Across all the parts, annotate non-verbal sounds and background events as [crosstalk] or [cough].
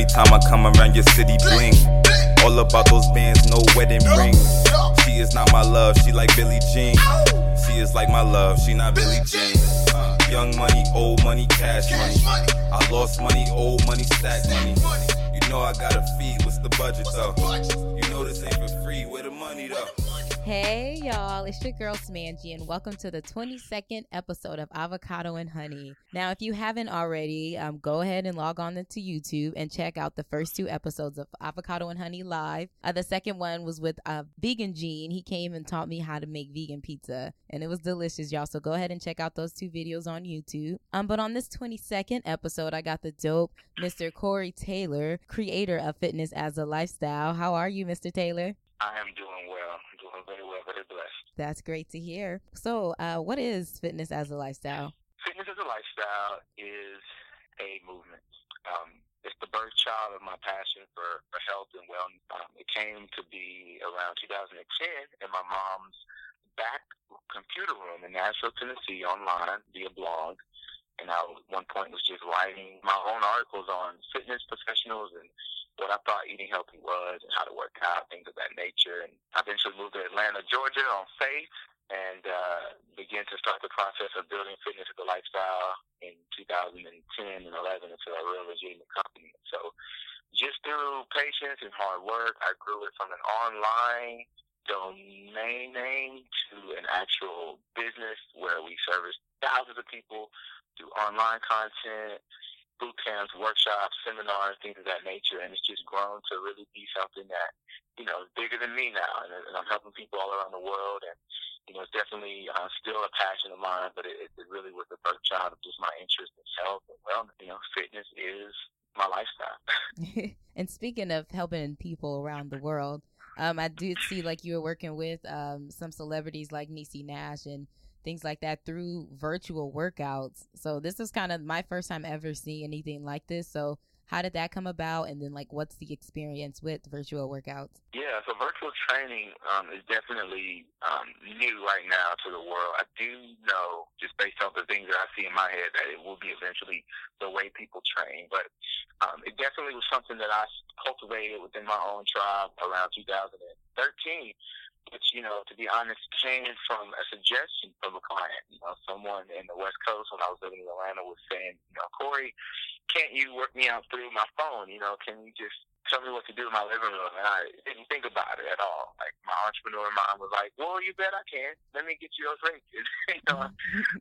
Every time I come around your city, bling. All about those bands, no wedding ring. She is not my love, she like Billie Jean. She is like my love, she not Billie Jean. Uh, young money, old money, cash money. I lost money, old money, stack money. You know I gotta feed, what's the budget though? You know this ain't for free, where the money though? Hey y'all, it's your girl Smangy, and welcome to the 22nd episode of Avocado and Honey. Now, if you haven't already, um, go ahead and log on to YouTube and check out the first two episodes of Avocado and Honey live. Uh, the second one was with uh, Vegan Gene. He came and taught me how to make vegan pizza, and it was delicious, y'all. So go ahead and check out those two videos on YouTube. Um, but on this 22nd episode, I got the dope Mr. Corey Taylor, creator of Fitness as a Lifestyle. How are you, Mr. Taylor? I am doing well. Doing very well, very blessed. That's great to hear. So, uh, what is fitness as a lifestyle? Fitness as a lifestyle is a movement. Um, it's the birth child of my passion for, for health and wellness. Um, it came to be around 2010 in my mom's back computer room in Nashville, Tennessee, online via blog. And I, at one point, was just writing my own articles on fitness professionals and what I thought eating healthy was and how to work out, things of that nature. And I eventually moved to Atlanta, Georgia on faith and uh, began to start the process of building fitness as a lifestyle in 2010 and 11 until I really the company. So just through patience and hard work, I grew it from an online domain name to an actual business where we service thousands of people through online content, boot camps, workshops, seminars, things of that nature, and it's just grown to really be something that you know is bigger than me now, and, and I'm helping people all around the world, and you know it's definitely uh, still a passion of mine, but it, it really was the birth child of just my interest in health and wellness. You know, fitness is my lifestyle. [laughs] [laughs] and speaking of helping people around the world, um, I did see like you were working with um, some celebrities like Niecy Nash and things like that through virtual workouts. So this is kind of my first time ever seeing anything like this. So how did that come about? And then like what's the experience with virtual workouts? Yeah so virtual training um, is definitely um, new right now to the world. I do know just based off the things that i see in my head that it will be eventually the way people train. But um, it definitely was something that i cultivated within my own tribe around 2013 which, you know, to be honest, came from a suggestion from a client. You know, someone in the West Coast when I was living in Atlanta was saying, you know, Corey, can't you work me out through my phone? You know, can you just tell me what to do in my living room? And I didn't think about it at all. Like my entrepreneur mind was like, well, you bet I can. Let me get you those rates. [laughs] you know,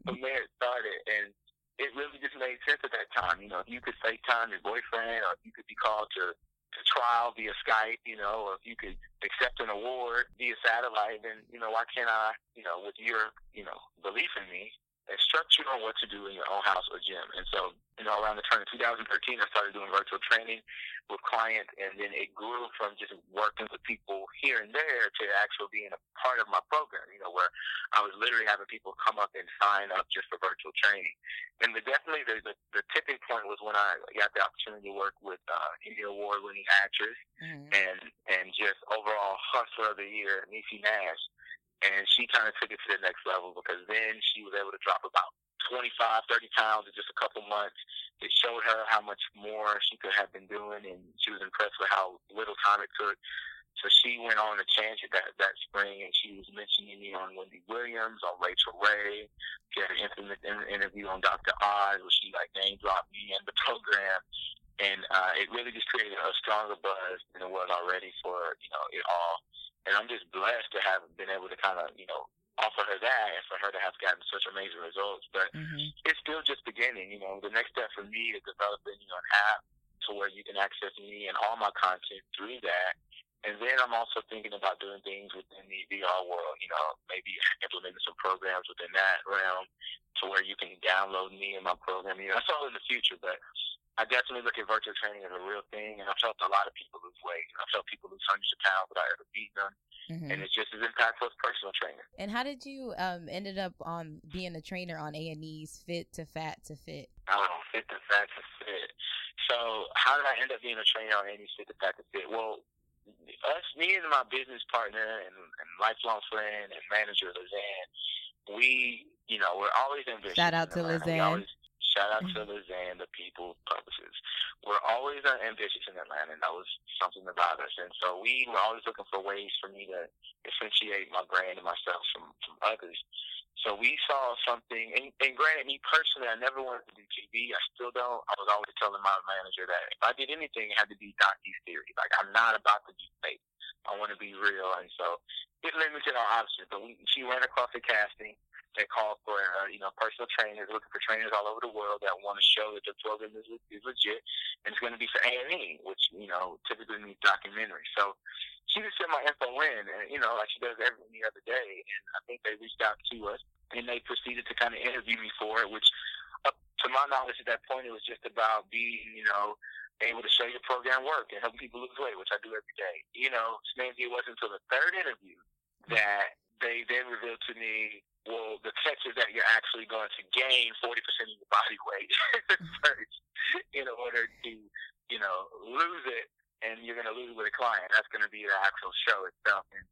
from [laughs] there it started. And it really just made sense at that time. You know, if you could FaceTime your boyfriend or if you could be called to to trial via Skype, you know, or if you could accept an award via satellite, then, you know, why can't I, you know, with your, you know, belief in you on what to do in your own house or gym. And so, you know, around the turn of 2013, I started doing virtual training with clients, and then it grew from just working with people here and there to actually being a part of my program, you know, where I was literally having people come up and sign up just for virtual training. And the, definitely the, the, the tipping point was when I got the opportunity to work with uh, Emmy Award winning actress mm-hmm. and, and just overall hustler of the year, Niecy Nash and she kind of took it to the next level because then she was able to drop about 25, 30 pounds in just a couple months. It showed her how much more she could have been doing, and she was impressed with how little time it took. So she went on to change that that spring, and she was mentioning me on Wendy Williams, on Rachael Ray. She an intimate interview on Dr. Oz, where she like name dropped me and the program, and uh, it really just created a stronger buzz than it was already for you know it all and I'm just blessed to have been able to kind of, you know, offer her that and for her to have gotten such amazing results. But mm-hmm. it's still just beginning. You know, the next step for me is developing, you know, an app to where you can access me and all my content through that. And then I'm also thinking about doing things within the VR world, you know, maybe implementing some programs within that realm to where you can download me and my program. You know, that's all in the future, but I definitely look at virtual training as a real thing, and I've helped a lot of people lose weight. I've helped people lose hundreds of pounds without ever beating them, mm-hmm. and it's just as impactful as personal training. And how did you um ended up on being a trainer on A and E's Fit to Fat to Fit? Oh, Fit to Fat to Fit. So how did I end up being a trainer on A and E's Fit to Fat to Fit? Well, us, me and my business partner and, and lifelong friend and manager, Lizanne, we, you know, we're always ambitious. Shout out to Lizanne. Shout out to Lizanne, the people purposes. we're always uh, ambitious in Atlanta, and that was something about us. And so we were always looking for ways for me to differentiate my brand and myself from, from others. So we saw something, and, and granted, me personally, I never wanted to do TV. I still don't. I was always telling my manager that if I did anything, it had to be docu series. Like I'm not about to be fake. I want to be real, and so it limited our options. But we, she ran across the casting that called for uh, you know personal trainers, looking for trainers all over the world that want to show that the program is, is legit, and it's going to be for A and E, which you know typically means documentary. So she just sent my info in, and you know, like she does every other day. And I think they reached out to us, and they proceeded to kind of interview me for it. Which, up to my knowledge, at that point, it was just about being, you know, able to show your program work and help people lose weight, which I do every day. You know, maybe it wasn't until the third interview that they then revealed to me, well, the catch is that you're actually going to gain 40% of your body weight [laughs] first in order to, you know, lose it and you're going to lose it with a client. That's going to be the actual show itself. And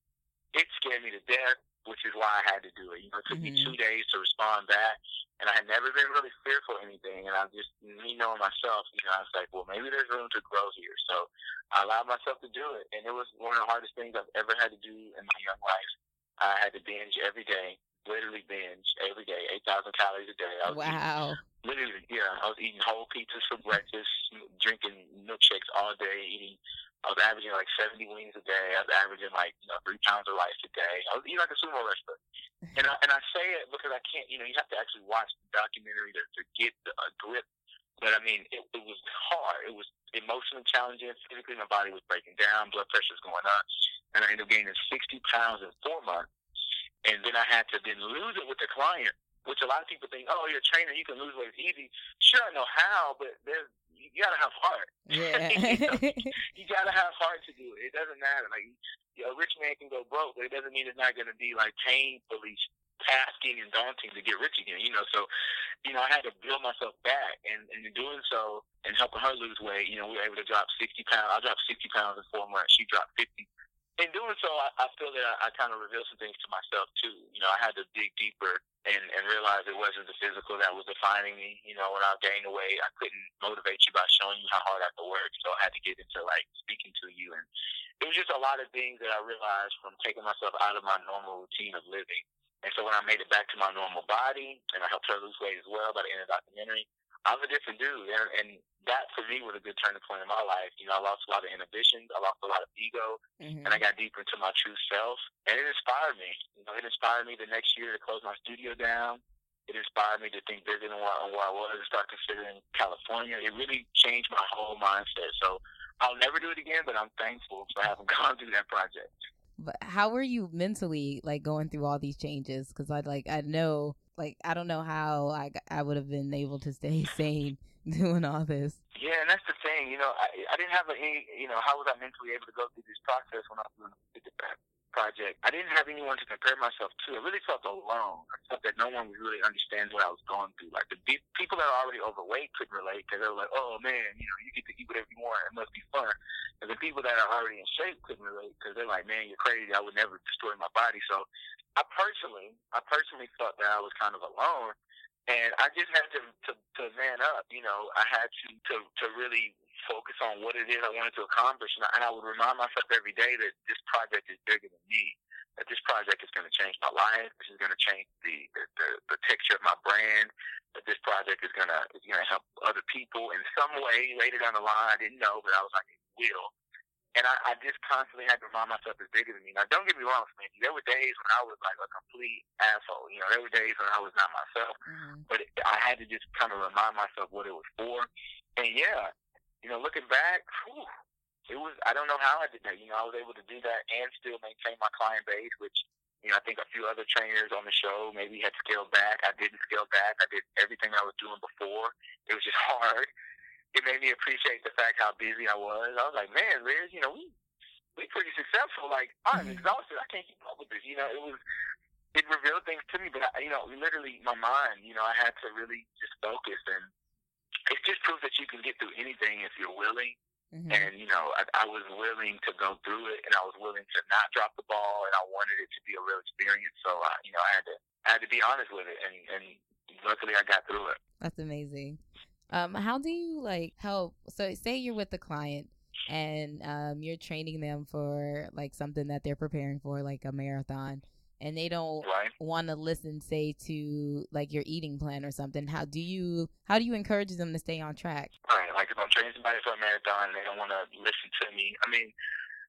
it scared me to death, which is why I had to do it. You know, it took mm-hmm. me two days to respond back, and I had never been really fearful of anything. And I just, me knowing myself, you know, I was like, well, maybe there's room to grow here. So I allowed myself to do it, and it was one of the hardest things I've ever had to do in my young life. I had to binge every day literally binge every day, 8,000 calories a day. I was wow. Eating, literally, yeah. I was eating whole pizzas for breakfast, drinking milkshakes all day, eating. I was averaging like 70 wings a day. I was averaging like you know three pounds of rice a day. I was eating like a sumo wrestler, and I, and I say it because I can't. You know, you have to actually watch the documentary to, to get a grip. But I mean, it, it was hard. It was emotionally challenging. Physically, my body was breaking down. Blood pressure was going up, and I ended up gaining 60 pounds in four months and then I had to then lose it with the client, which a lot of people think, oh, you're a trainer, you can lose weight easy. Sure, I know how, but there's you gotta have heart. [laughs] Yeah. you, know, you [laughs] gotta have heart to do it. It doesn't matter. Like you know, a rich man can go broke, but it doesn't mean it's not gonna be like painfully tasking and daunting to get rich again. You know, so you know, I had to build myself back, and, and in doing so, and helping her lose weight, you know, we were able to drop sixty pounds. I dropped sixty pounds in four months. She dropped fifty in doing so, I, I feel that I, I kind of revealed some things to myself too. You know, I had to dig deeper and, and realize it wasn't the physical that was defining me. You know, when I gained the weight, I couldn't motivate you by showing you how hard I could work. So I had to get into like speaking to you, and it was just a lot of things that I realized from taking myself out of my normal routine of living. And so when I made it back to my normal body, and I helped her lose weight as well by the end of the documentary, I was a different dude, and, and that for me was a good turning point in my life. You know, I lost a lot of inhibitions, I lost a lot of ego, mm-hmm. and I got deeper into my true self, and it inspired me. You know, it inspired me the next year to close my studio down. It inspired me to think bigger than where I was and start considering California. It really changed my whole mindset. So I'll never do it again, but I'm thankful for having [laughs] gone through that project. But how were you mentally, like going through all these changes? Because I like I know like I don't know how I I would have been able to stay [laughs] sane doing all this. Yeah, and that's the thing. You know, I I didn't have any. You know, how was I mentally able to go through this process when I was doing the project? I didn't have anyone to compare myself to. I really felt alone. I felt that no one would really understands what I was going through. Like the people that are already overweight couldn't relate because they were like, "Oh man, you know, you get to eat whatever you want. It must be fun." And the people that are already in shape couldn't relate because they're like, "Man, you're crazy. I would never destroy my body." So I personally, I personally thought that I was kind of alone, and I just had to to, to man up. You know, I had to, to to really focus on what it is I wanted to accomplish, and I, and I would remind myself every day that this project is bigger than me. That this project is going to change my life. This is going to change the, the the the texture of my brand. That this project is going to is going to help other people in some way later down the line. I didn't know, but I was like, it will. And I, I just constantly had to remind myself it's bigger than me. Now, don't get me wrong, Smitty. There were days when I was like a complete asshole. You know, there were days when I was not myself. Mm-hmm. But it, I had to just kind of remind myself what it was for. And yeah, you know, looking back, whew, it was. I don't know how I did that. You know, I was able to do that and still maintain my client base, which you know, I think a few other trainers on the show maybe had scaled back. I didn't scale back. I did everything I was doing before. It was just [laughs] hard it made me appreciate the fact how busy I was. I was like, man, Liz, you know, we we pretty successful. Like I'm mm-hmm. exhausted. I can't keep up with this. You know, it was it revealed things to me, but I, you know, literally my mind. You know, I had to really just focus, and it's just proof that you can get through anything if you're willing. Mm-hmm. And you know, I, I was willing to go through it, and I was willing to not drop the ball, and I wanted it to be a real experience. So, I, you know, I had to I had to be honest with it, and and luckily I got through it. That's amazing. Um, how do you like help? So, say you're with the client and um, you're training them for like something that they're preparing for, like a marathon, and they don't right. want to listen, say to like your eating plan or something. How do you how do you encourage them to stay on track? Right, like if I'm training somebody for a marathon and they don't want to listen to me, I mean,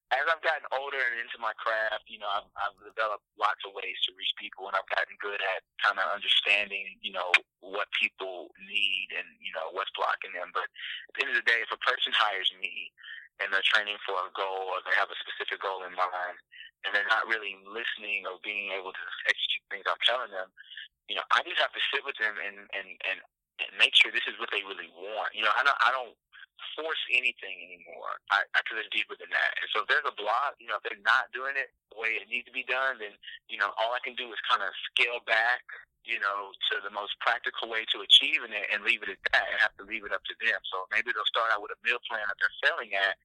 as I've gotten older and into my craft, you know, I've, I've developed lots of ways to reach people, and I've gotten good at kind of understanding, you know, what people need and you know what's blocking them. But at the end of the day, if a person hires me and they're training for a goal or they have a specific goal in mind, and they're not really listening or being able to execute things I'm telling them, you know, I just have to sit with them and and and, make sure this is what they really want. You know, I don't I don't force anything anymore. I, I could it's deeper than that. And so if there's a block, you know, if they're not doing it the way it needs to be done, then, you know, all I can do is kind of scale back, you know, to the most practical way to achieving it and leave it at that and have to leave it up to them. So maybe they'll start out with a meal plan that they're failing at.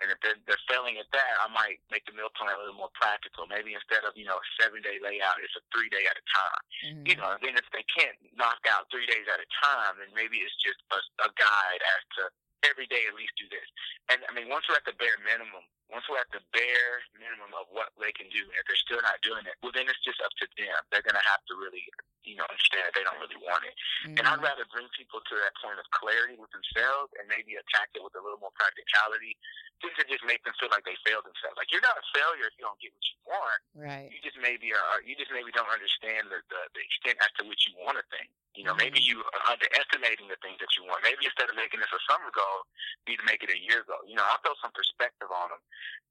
And if they're, they're failing at that, I might make the meal plan a little more practical. Maybe instead of, you know, a seven day layout, it's a three day at a time. Mm-hmm. You know, then if they can't knock out three days at a time, then maybe it's just a, a guide as to every day at least do this. And I mean, once we're at the bare minimum, once we're at the bare minimum of what they can do, and if they're still not doing it, well, then it's just up to them. They're going to have to really, you know, understand they don't really want it. Mm-hmm. And I'd rather bring people to that point of clarity with themselves and maybe attack it with a little more practicality than to just make them feel like they failed themselves. Like you're not a failure if you don't get what you want. Right. You just maybe are. You just maybe don't understand the the, the extent as to which you want a thing. You know, mm-hmm. maybe you are underestimating the things that you want. Maybe instead of making this a summer goal, you need to make it a year goal. You know, I'll throw some perspective on them.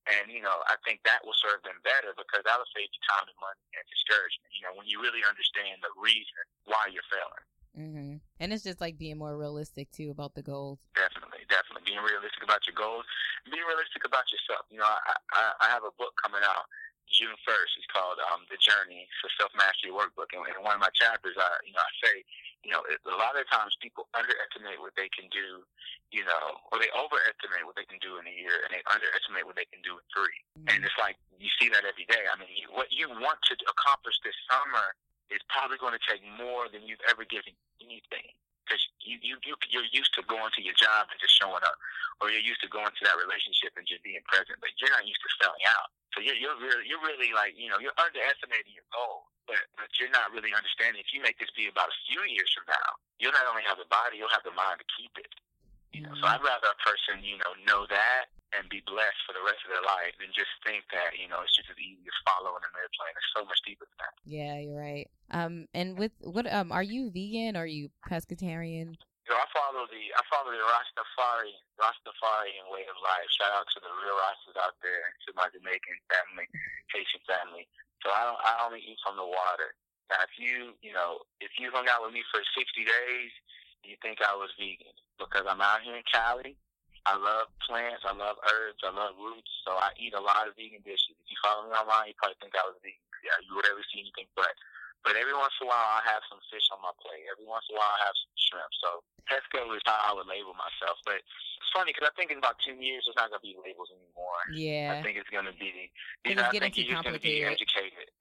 And, you know, I think that will serve them better because that'll save you time and money and discouragement, you know, when you really understand the reason why you're failing. Mm-hmm. And it's just like being more realistic too about the goals. Definitely, definitely being realistic about your goals, being realistic about yourself. You know, I I, I have a book coming out June first. It's called um, The Journey. A self mastery workbook, and in one of my chapters, I you know I say you know, a lot of times people underestimate what they can do, you know, or they overestimate what they can do in a year and they underestimate what they can do in 3 mm-hmm. And it's like, you see that every day. I mean, you, what you want to accomplish this summer is probably going to take more than you've ever given anything. Because you, you, you, you're used to going to your job and just showing up, or you're used to going to that relationship and just being present, but you're not used to selling out. So you're, you're really, you're really like, you know, you're underestimating your goal but but you're not really understanding. If you make this be about a few years from now, you'll not only have the body, you'll have the mind to keep it. You know, mm-hmm. so I'd rather a person, you know, know that and be blessed for the rest of their life than just think that, you know, it's just as easy as following a meal plan. It's so much deeper than that. Yeah, you're right. Um, and with what um, are you vegan? Or are you pescatarian? So I follow the I follow the Rastafari Rastafarian way of life. Shout out to the real Rastas out there, to my Jamaican family, [laughs] Haitian family. So I don't I only eat from the water. Now if you you know, if you hung out with me for sixty days, you think I was vegan. Because I'm out here in Cali. I love plants, I love herbs, I love roots, so I eat a lot of vegan dishes. If you follow me online you probably think I was vegan. Yeah, you rarely see anything but but every once in a while, I have some fish on my plate. Every once in a while, I have some shrimp. So pesco is how I would label myself. But it's funny because I think in about 10 years, there's not going to be labels anymore. Yeah. I think it's going to be, you know, I think you're just going to be educated.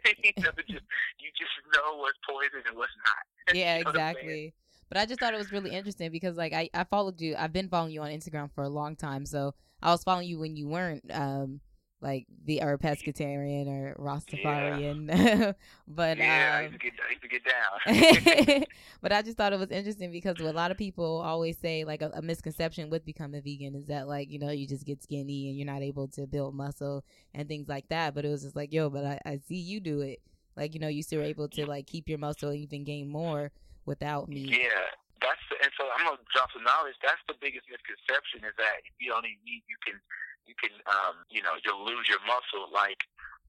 [laughs] you, know, just, you just know what's poison and what's not. Yeah, [laughs] you know exactly. But I just thought it was really interesting because, like, I, I followed you. I've been following you on Instagram for a long time. So I was following you when you weren't. um like the or pescatarian or Rastafarian. Yeah. [laughs] but yeah, um, I used to get, I used to get down. [laughs] but I just thought it was interesting because a lot of people always say like a, a, misconception with becoming vegan is that like you know you just get skinny and you're not able to build muscle and things like that. But it was just like yo, but I, I see you do it. Like you know you still able to like keep your muscle and even gain more without me. Yeah. That's the, and so I'm gonna drop some knowledge. That's the biggest misconception is that if you only eat, you can you can um, you know you'll lose your muscle. Like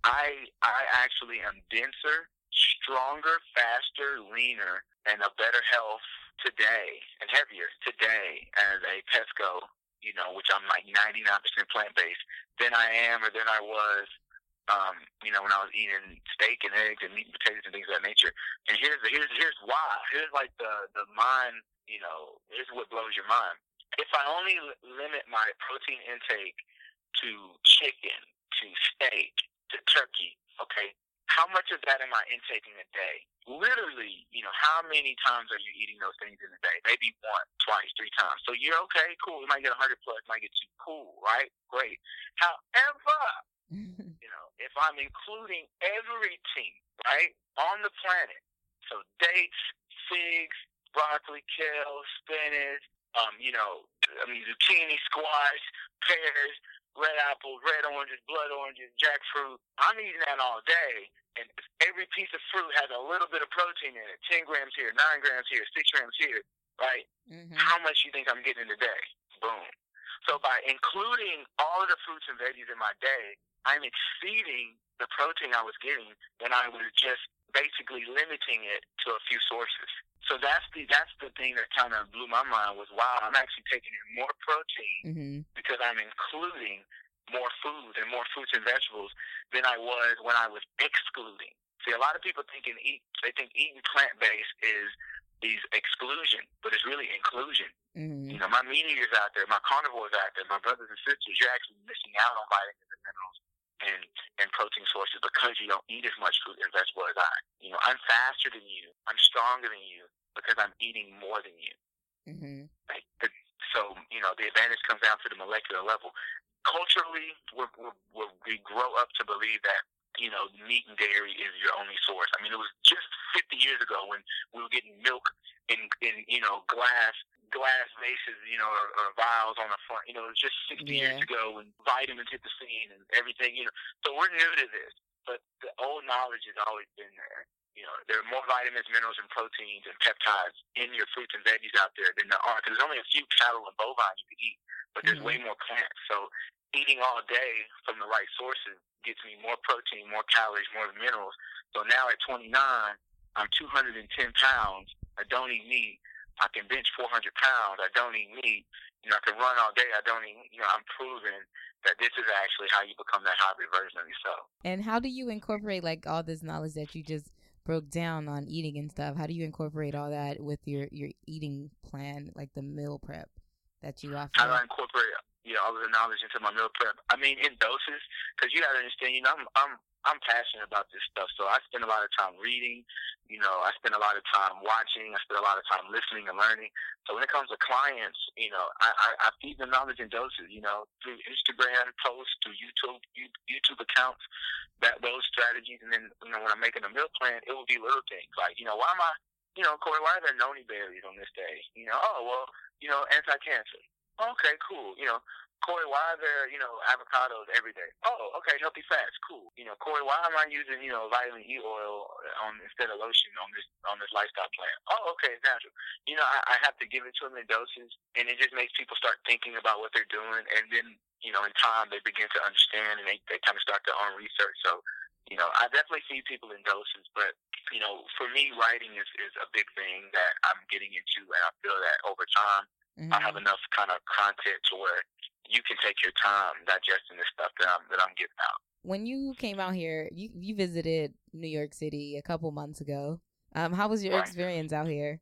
I I actually am denser, stronger, faster, leaner, and a better health today and heavier today as a pesco. You know, which I'm like 99% plant based than I am or than I was um, you know, when I was eating steak and eggs and meat and potatoes and things of that nature. And here's the, here's here's why. Here's like the the mind. You know, here's what blows your mind. If I only limit my protein intake to chicken, to steak, to turkey, okay, how much of that am I intaking a day? Literally, you know, how many times are you eating those things in a day? Maybe one, twice, three times. So you're okay, cool. You might get 100 plus, might get two, cool, right? Great. However, [laughs] know, if I'm including everything, right, on the planet, so dates, figs, broccoli, kale, spinach, um, you know, I mean, zucchini, squash, pears, red apples, red oranges, blood oranges, jackfruit. I'm eating that all day. And every piece of fruit has a little bit of protein in it 10 grams here, 9 grams here, 6 grams here, right? Mm-hmm. How much you think I'm getting in a day? Boom. So by including all of the fruits and veggies in my day, I'm exceeding the protein I was getting when I was just basically limiting it to a few sources. So that's the that's the thing that kind of blew my mind was wow I'm actually taking in more protein mm-hmm. because I'm including more food and more fruits and vegetables than I was when I was excluding. See, a lot of people think in eat they think eating plant based is is exclusion, but it's really inclusion. Mm-hmm. You know, my meat eaters out there, my carnivores out there, my brothers and sisters, you're actually missing out on vitamins and minerals and, and protein sources because you don't eat as much fruit and vegetable as I. You know, I'm faster than you. I'm stronger than you because I'm eating more than you. Mm-hmm. Like, so, you know, the advantage comes down to the molecular level. Culturally, we're, we're, we're, we grow up to believe that you know, meat and dairy is your only source. I mean, it was just 50 years ago when we were getting milk in, in you know, glass glass vases, you know, or, or vials on the front. You know, it was just 60 yeah. years ago when vitamins hit the scene and everything. You know, so we're new to this, but the old knowledge has always been there. You know, there are more vitamins, minerals, and proteins and peptides in your fruits and veggies out there than there are. Because there's only a few cattle and bovine you can eat, but there's mm-hmm. way more plants. So eating all day from the right sources gets me more protein, more calories, more minerals. So now at 29, I'm 210 pounds. I don't eat meat. I can bench 400 pounds. I don't eat meat. You know, I can run all day. I don't eat. You know, I'm proving that this is actually how you become that hybrid version of yourself. And how do you incorporate like all this knowledge that you just broke down on eating and stuff? How do you incorporate all that with your your eating plan, like the meal prep that you offer? How do I incorporate you know all of the knowledge into my meal prep? I mean, in doses, because you got to understand. You know, I'm I'm I'm passionate about this stuff, so I spend a lot of time reading. You know, I spend a lot of time watching. I spend a lot of time listening and learning. So when it comes to clients, you know, I, I, I feed them knowledge in doses. You know, through Instagram posts, through YouTube YouTube accounts, that those strategies, and then you know when I'm making a meal plan, it will be little things like you know why am I, you know, Corey, why are there noni berries on this day? You know, oh well, you know, anti-cancer. Okay, cool. You know, Corey, why are there, you know, avocados every day? Oh, okay, healthy fats, cool. You know, Corey, why am I using, you know, vitamin E oil on instead of lotion on this on this lifestyle plan? Oh, okay, it's natural. You know, I, I have to give it to them in doses, and it just makes people start thinking about what they're doing, and then, you know, in time they begin to understand, and they they kind of start their own research. So, you know, I definitely see people in doses, but you know, for me, writing is is a big thing that I'm getting into, and I feel that over time. Mm-hmm. I have mm-hmm. enough kind of content to where you can take your time digesting the stuff that I'm that I'm getting out. When you came out here, you you visited New York City a couple months ago. Um, how was your right. experience out here?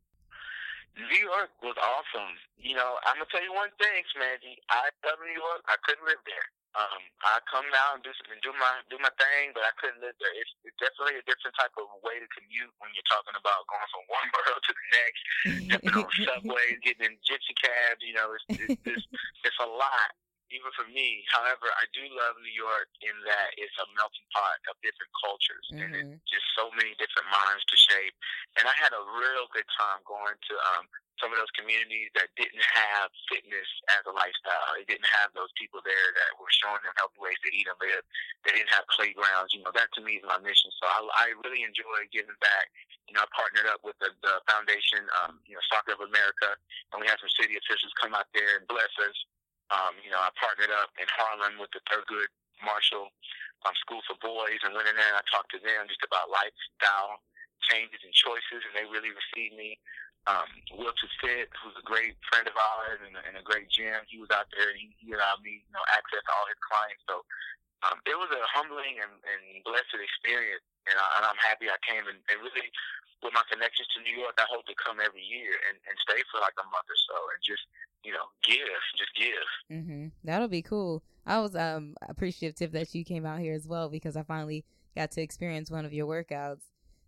New York was awesome. You know, I'm gonna tell you one thing, Smangy. I love New York. I couldn't live there. Um, I come down and do and do my do my thing, but I couldn't live there. It's, it's definitely a different type of way to commute when you're talking about going from [laughs] one borough to the next, jumping on [laughs] subways, getting in gypsy cabs. You know, it's it's, it's, it's a lot even for me. However, I do love New York in that it's a melting pot of different cultures mm-hmm. and just so many different minds to shape. And I had a real good time going to um, some of those communities that didn't have fitness as a lifestyle. They didn't have those people there that were showing them healthy ways to eat and live. They didn't have playgrounds. You know, that to me is my mission. So I, I really enjoy giving back. You know, I partnered up with the, the foundation, um, you know, Soccer of America, and we had some city officials come out there and bless us. Um, you know, I partnered up in Harlem with the Thurgood Marshall um, School for Boys and went in there and I talked to them just about lifestyle changes and choices, and they really received me um, Will to Fit, who's a great friend of ours and, and a great gym. He was out there and he, he allowed me, you know, access to all his clients. So um, it was a humbling and, and blessed experience, and, I, and I'm happy I came. And, and really, with my connections to New York, I hope to come every year and, and stay for like a month or so and just, you know, give, just give. Mm-hmm. That'll be cool. I was um appreciative that you came out here as well because I finally got to experience one of your workouts,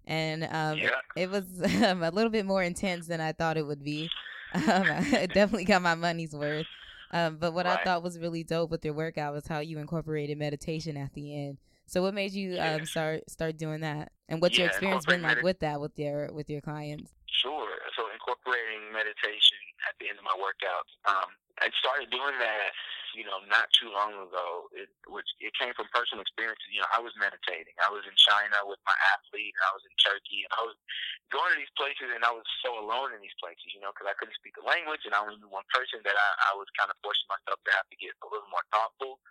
and um, Yeah. it was [laughs] um, a little bit more intense than I thought it would be. [laughs] Um, [laughs] I definitely got my money's worth. Um, but what I thought was really dope with your workout was how you incorporated meditation at the end. So what made you um, start start doing that, and what's your experience been like with that with your with your clients? Sure. So incorporating meditation at the end of my workouts. Um, I started doing that, you know, not too long ago. It which it came from personal experiences. You know, I was meditating. I was in China with my athlete, and I was in Turkey, and I was going to these places, and I was so alone in these places. You know, because I couldn't speak the language, and I only knew one person. That I, I was kind of forcing myself to have to get a little more thoughtful.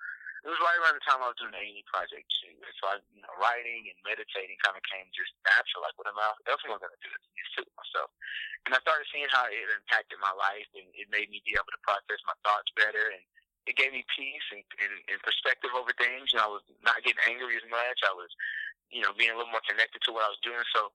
It was right around the time I was doing the A&E project too. And so I, you know, writing and meditating kind of came just natural. Like, what am I else am I going to do? Just sit myself. And I started seeing how it impacted my life, and it made me be able to process my thoughts better, and it gave me peace and, and, and perspective over things. You know, I was not getting angry as much. I was, you know, being a little more connected to what I was doing. So,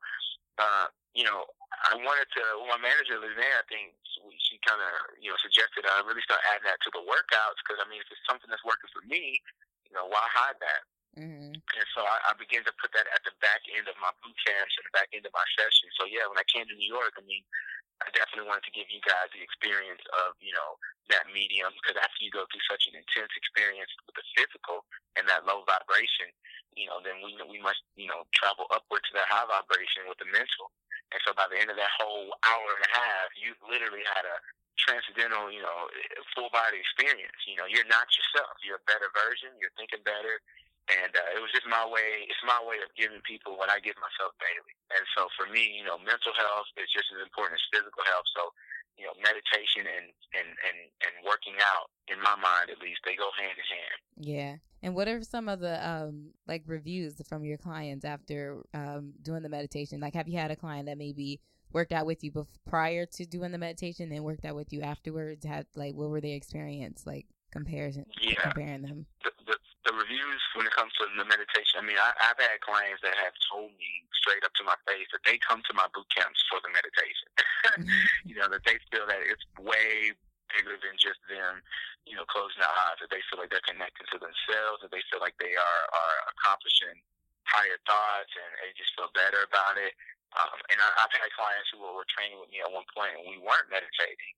uh, you know, I wanted to. Well, my manager Lizanne, I think she, she kind of, you know, suggested I really start adding that to the workouts because I mean, if it's something that's working for me, you know, why hide that? hmm And so I, I began to put that at the back end of my boot camps and the back end of my sessions. So yeah, when I came to New York, I mean, I definitely wanted to give you guys the experience of, you know, that medium because after you go through such an intense experience with the physical and that low vibration, you know, then we we must, you know, travel upward to that high vibration with the mental. And so by the end of that whole hour and a half, you literally had a transcendental, you know, full body experience. You know, you're not yourself. You're a better version. You're thinking better. And uh, it was just my way. It's my way of giving people what I give myself daily. And so for me, you know, mental health is just as important as physical health. So, you know, meditation and and and and working out, in my mind at least, they go hand in hand. Yeah. And what are some of the um like reviews from your clients after um doing the meditation? Like have you had a client that maybe worked out with you bef- prior to doing the meditation and worked out with you afterwards? Had like what were their experience like comparison Yeah. comparing them? the, the, the reviews when it comes to the meditation, I mean, I, I've had clients that have told me straight up to my face that they come to my boot camps for the meditation. [laughs] you know, that they feel that it's way bigger than just them, you know, closing their eyes, that they feel like they're connecting to themselves, that they feel like they are, are accomplishing higher thoughts and they just feel better about it. Um, and I, I've had clients who were training with me at one point and we weren't meditating.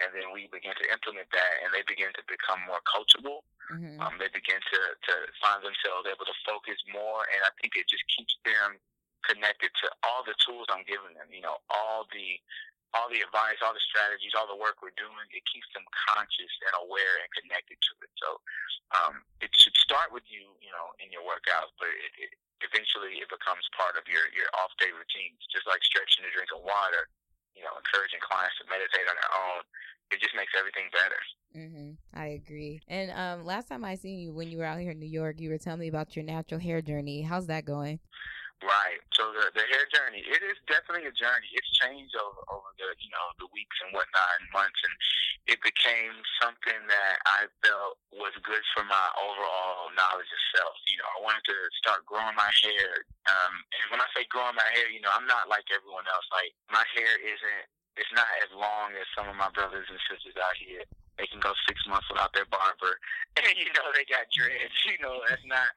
And then we began to implement that and they began to become more coachable hmm um, they begin to, to find themselves able to focus more, and I think it just keeps them connected to all the tools I'm giving them. You know, all the all the advice, all the strategies, all the work we're doing. It keeps them conscious and aware and connected to it. So um, it should start with you, you know, in your workouts, but it, it, eventually it becomes part of your your off day routines, just like stretching and drinking water. You know, encouraging clients to meditate on their own. It just makes everything better. hmm I agree. And um, last time I seen you when you were out here in New York, you were telling me about your natural hair journey. How's that going? Right. So the the hair journey, it is definitely a journey. It's changed over over the you know the weeks and whatnot and months, and it became something that I felt was good for my overall knowledge of self. You know, I wanted to start growing my hair. Um, and when I say growing my hair, you know, I'm not like everyone else. Like my hair isn't. It's not as long as some of my brothers and sisters out here. They can go six months without their barber, [laughs] and you know they got dreads. You know, that's not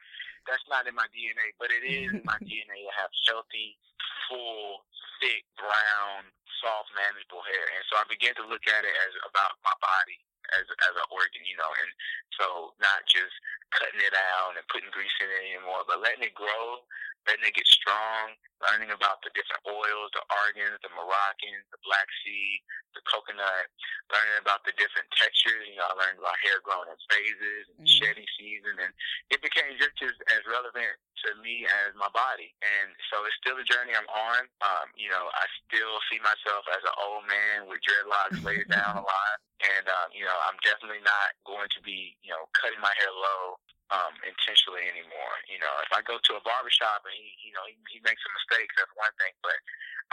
that's not in my DNA, but it is in my [laughs] DNA to have healthy, full, thick, brown, soft, manageable hair. And so I began to look at it as about my body as as an organ, you know, and so not just cutting it out and putting grease in it anymore, but letting it grow, letting it get strong, learning about the different oils, the argans, the Moroccans, the black seed, the coconut, learning about the different textures. You know, I learned about hair growing in phases and Mhm. shedding season, and it became just as, as relevant to me as my body. And so it's still a journey I'm on. Um, you know, I still see myself as an old man with dreadlocks laid down a [laughs] lot. And, um, you know, I'm definitely not going to be, you know, cutting my hair low um, intentionally anymore. You know, if I go to a barbershop and he, you know, he, he makes some mistakes, that's one thing, but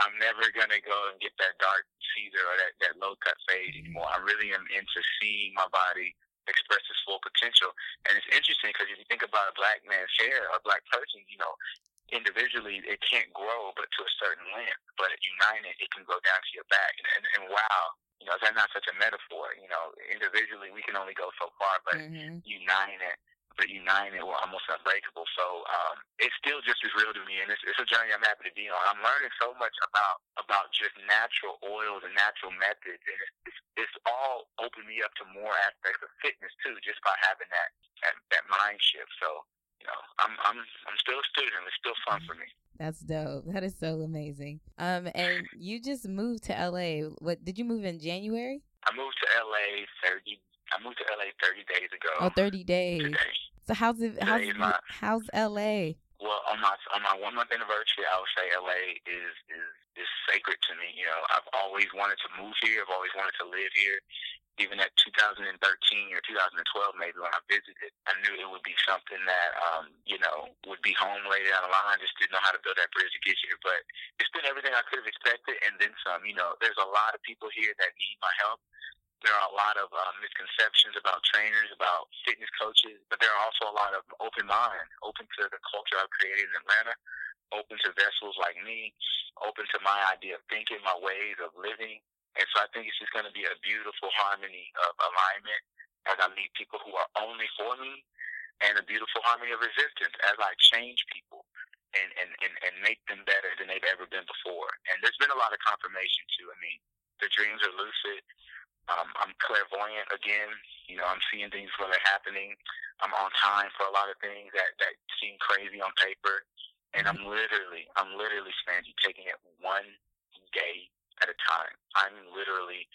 I'm never going to go and get that dark Caesar or that, that low cut fade anymore. I really am into seeing my body express its full potential. And it's interesting because if you think about a black man's hair, a black person, you know, individually it can't grow but to a certain length. But united, it can go down to your back. And, and, and wow, you know, that's not such a metaphor. You know, individually we can only go so far, but hmm uniting it, but united or almost unbreakable. So um, it's still just as real to me, and it's, it's a journey I'm happy to be on. I'm learning so much about about just natural oils and natural methods, and it's, it's, it's all opened me up to more aspects of fitness too, just by having that that, that mind shift. So you know, I'm I'm I'm still a student. It's still fun for me. That's dope. That is so amazing. Um, and you just moved to LA. What did you move in January? I moved to LA thirty. I moved to LA thirty days ago. Oh, 30 days. Today. So how's it? How's my- how's LA? Well, on my on my one month anniversary, I would say LA is is is sacred to me. You know, I've always wanted to move here. I've always wanted to live here. Even at 2013 or 2012, maybe when I visited, I knew it would be something that um, you know would be home later down the line. I just didn't know how to build that bridge to get here. But it's been everything I could have expected, and then some. You know, there's a lot of people here that need my help there are a lot of uh, misconceptions about trainers, about fitness coaches, but there are also a lot of open mind, open to the culture I've created in Atlanta, open to vessels like me, open to my idea of thinking, my ways of living. And so I think it's just going to be a beautiful harmony of alignment as I meet people who are only for me and a beautiful harmony of resistance as I change people and, and, and, and make them better than they've ever been before. And there's been a lot of confirmation too. I mean, the dreams are lucid. Um, I'm clairvoyant again. You know, I'm seeing things before they're happening. I'm on time for a lot of things that that seem crazy on paper, and I'm literally, I'm literally, Spanky, taking it one day at a time. I'm literally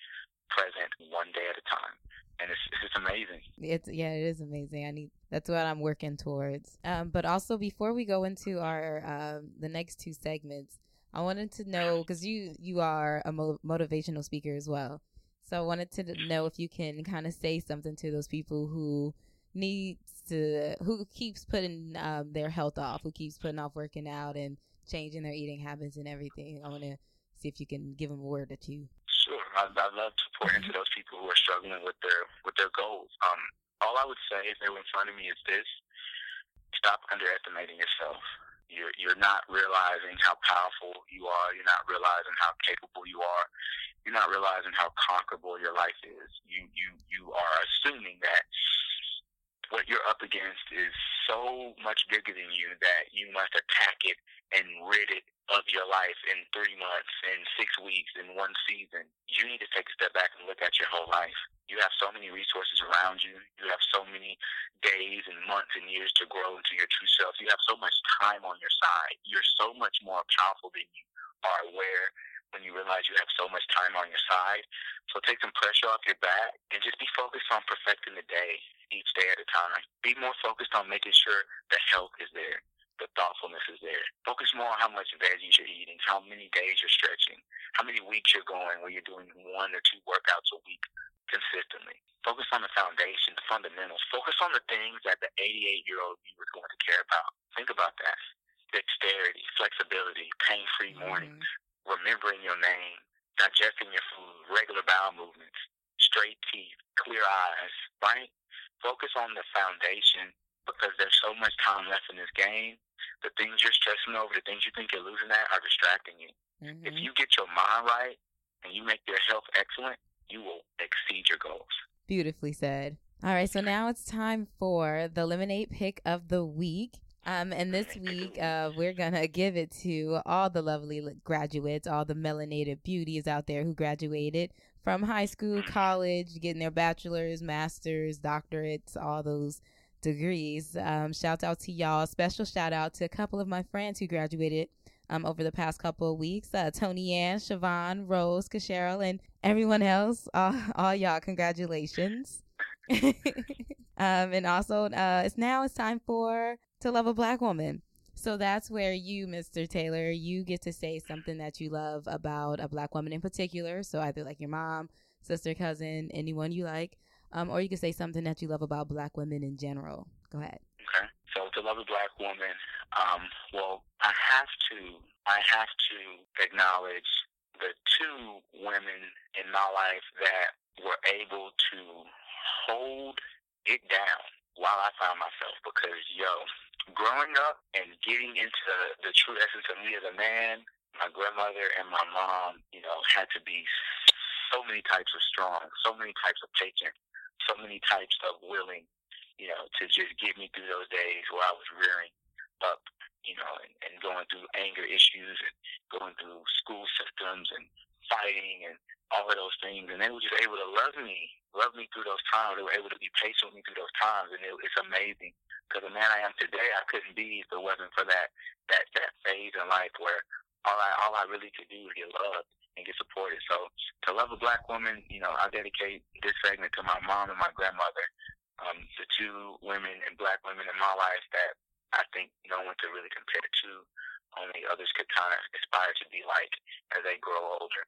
present one day at a time, and it's it's amazing. It's yeah, it is amazing. I need that's what I'm working towards. Um, but also before we go into our um, the next two segments, I wanted to know because you you are a mo- motivational speaker as well. So I wanted to know if you can kind of say something to those people who needs to who keeps putting um, their health off, who keeps putting off working out and changing their eating habits and everything. I want to see if you can give them a word or two. Sure, I'd, I'd love to pour into those people who are struggling with their with their goals. Um, all I would say if they were in front of me is this: stop underestimating yourself. You're you're not realizing how powerful you are. You're not realizing how capable you are. You're not realizing how conquerable your life is. You you you are assuming that what you're up against is so much bigger than you that you must attack it and rid it of your life in three months, in six weeks, in one season. You need to take a step back and look at your whole life. You have so many resources around you. You have so many days and months and years to grow into your true self. You have so much time on your side. You're so much more powerful than you are aware when you realize you have so much time on your side. So take some pressure off your back and just be focused on perfecting the day each day at a time. Be more focused on making sure the health is there, the thoughtfulness is there. Focus more on how much veggies you're eating, how many days you're stretching, how many weeks you're going where you're doing one or two workouts a week consistently. Focus on the foundation, the fundamentals. Focus on the things that the 88 year old you were going to care about. Think about that. Dexterity, flexibility, pain free mornings, mm-hmm. Remembering your name, digesting your food, regular bowel movements, straight teeth, clear eyes, right? Focus on the foundation because there's so much time left in this game. The things you're stressing over, the things you think you're losing at are distracting you. Mhm. If you get your mind right and you make your health excellent, you will exceed your goals. Beautifully said. All right, so now it's time for the Lemonade pick of the week. Um, and this week, uh, we're gonna give it to all the lovely graduates, all the melanated beauties out there who graduated from high school, college, getting their bachelor's, master's, doctorates, all those degrees. Um, shout out to y'all. Special shout out to a couple of my friends who graduated um, over the past couple of weeks. Uh, Tony Ann, Siobhan, Rose, Kasheril, and everyone else. All, all y'all, congratulations. [laughs] um, and also, uh, it's now it's time for to love a black woman. So that's where you, Mr. Taylor, you get to say something that you love about a black woman in particular. So either like your mom, sister, cousin, anyone you like, um, or you can say something that you love about black women in general. Go ahead. Okay. So to love a black woman, um, well, I have to, I have to acknowledge the two women in my life that were able to hold it down while I found myself. Because yo, growing up and getting into the true essence of me as a man, my grandmother and my mom, you know, had to be so many types of strong, so many types of patient, so many types of willing. you know, to just get me through those days where I was rearing up, you know, and, and going through anger issues and going through school systems and fighting and all of those things. And they were just able to love me, love me through those times. They were able to be patient with me through those times. And it, it's amazing because the man I am today, I couldn't be if it wasn't for that, that, that phase in life where all I, all I really could do was get loved and get supported. So to love a black woman, you know, I dedicate this segment to my mom and my grandmother um, the two women and black women in my life that I think no one could really compare to. Only others could kind of aspire to be like as they grow older.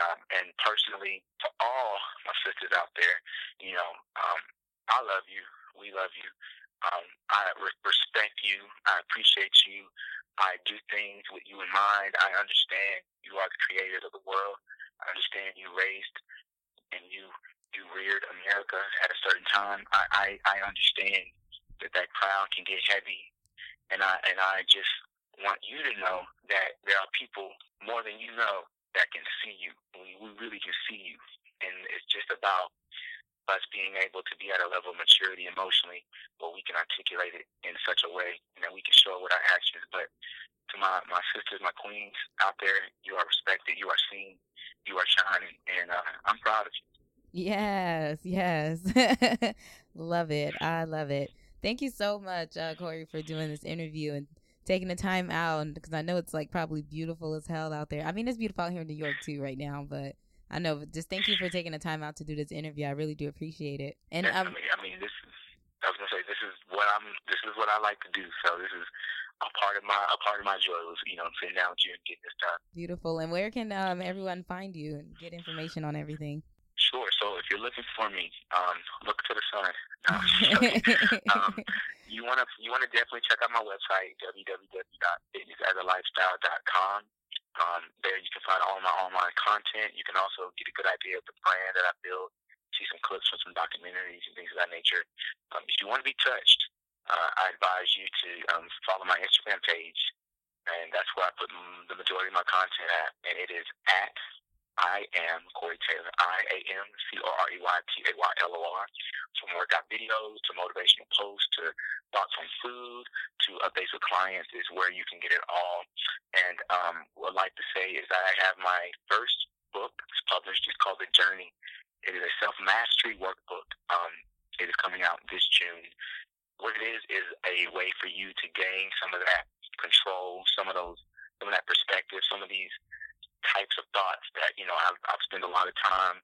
Um, and personally, to all my sisters out there, you know, um, I love you. We love you. Um, I re- respect you. I appreciate you. I do things with you in mind. I understand you are the creator of the world. I understand you raised and you you reared America at a certain time, I, I, I understand that that crown can get heavy, and I and I just want you to know that there are people more than you know that can see you. We, really can see you, and it's just about us being able to be at a level of maturity emotionally where we can articulate it in such a way that we can show it with our actions. But to my my sisters, my queens out there, you are respected, you are seen, you are shining, and uh, I'm proud of you. Yes, yes. [laughs] love it. I love it. Thank you so much, uh, Corey, for doing this interview and taking the time out. Because I know it's like probably beautiful as hell out there. I mean, it's beautiful out here in New York too right now, but I know. Just thank you for taking the time out to do this interview. I really do appreciate it. And um, I mean, I mean, this is. I was gonna say this is what I'm. This is what I like to do. So this is a part of my a part of my joy was you know sitting down with you and getting this done. Beautiful. And where can um, everyone find you and get information on everything? Sure. So if you're looking for me, um, look to the sun. [laughs] um, you want to you want to definitely check out my website www.fitnessasalifestyle.com. Um, there you can find all my online content. You can also get a good idea of the brand that I built. See some clips from some documentaries and things of that nature. Um, if you want to be touched, uh, I advise you to um, follow my Instagram page, and that's where I put the majority of my content at, and it is at I am Corey Taylor. I A M C O R E Y T A Y L O R. From workout videos to motivational posts to thoughts on food to updates with clients is where you can get it all. And um, what I'd like to say is that I have my first book it's published. It's called The Journey. It is a self mastery workbook. Um, it is coming out this June. What it is is a way for you to gain some of that control, some of those, some of that perspective, some of these thoughts that you know I've, I've spent a lot of time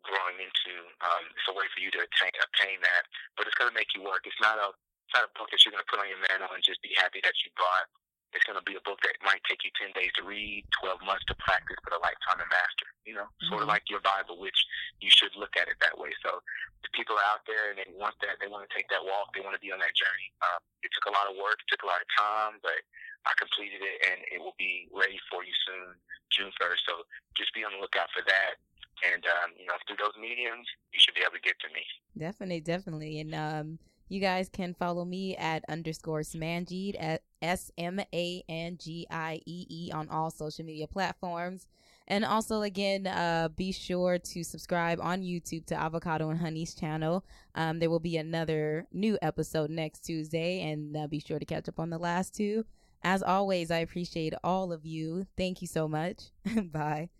growing into. Um, it's a way for you to attain, obtain that, but it's going to make you work. It's not a it's not a book that you're going to put on your mantle and just be happy that you bought. It's going to be a book that might take you 10 days to read, 12 months to practice, but a lifetime to master, you know, mm-hmm. sort of like your Bible, which you should look at it that way. So the people are out there and they want that, they want to take that walk, they want to be on that journey. Um, it took a lot of work, it took a lot of time, but I completed it and it will be ready for you soon, June 1st. So just be on the lookout for that. And, um, you know, through those mediums, you should be able to get to me. Definitely, definitely. And, um, you guys can follow me at underscore Smangied at S M A N G I E E on all social media platforms. And also, again, uh, be sure to subscribe on YouTube to Avocado and Honey's channel. Um, there will be another new episode next Tuesday, and uh, be sure to catch up on the last two. As always, I appreciate all of you. Thank you so much. [laughs] Bye.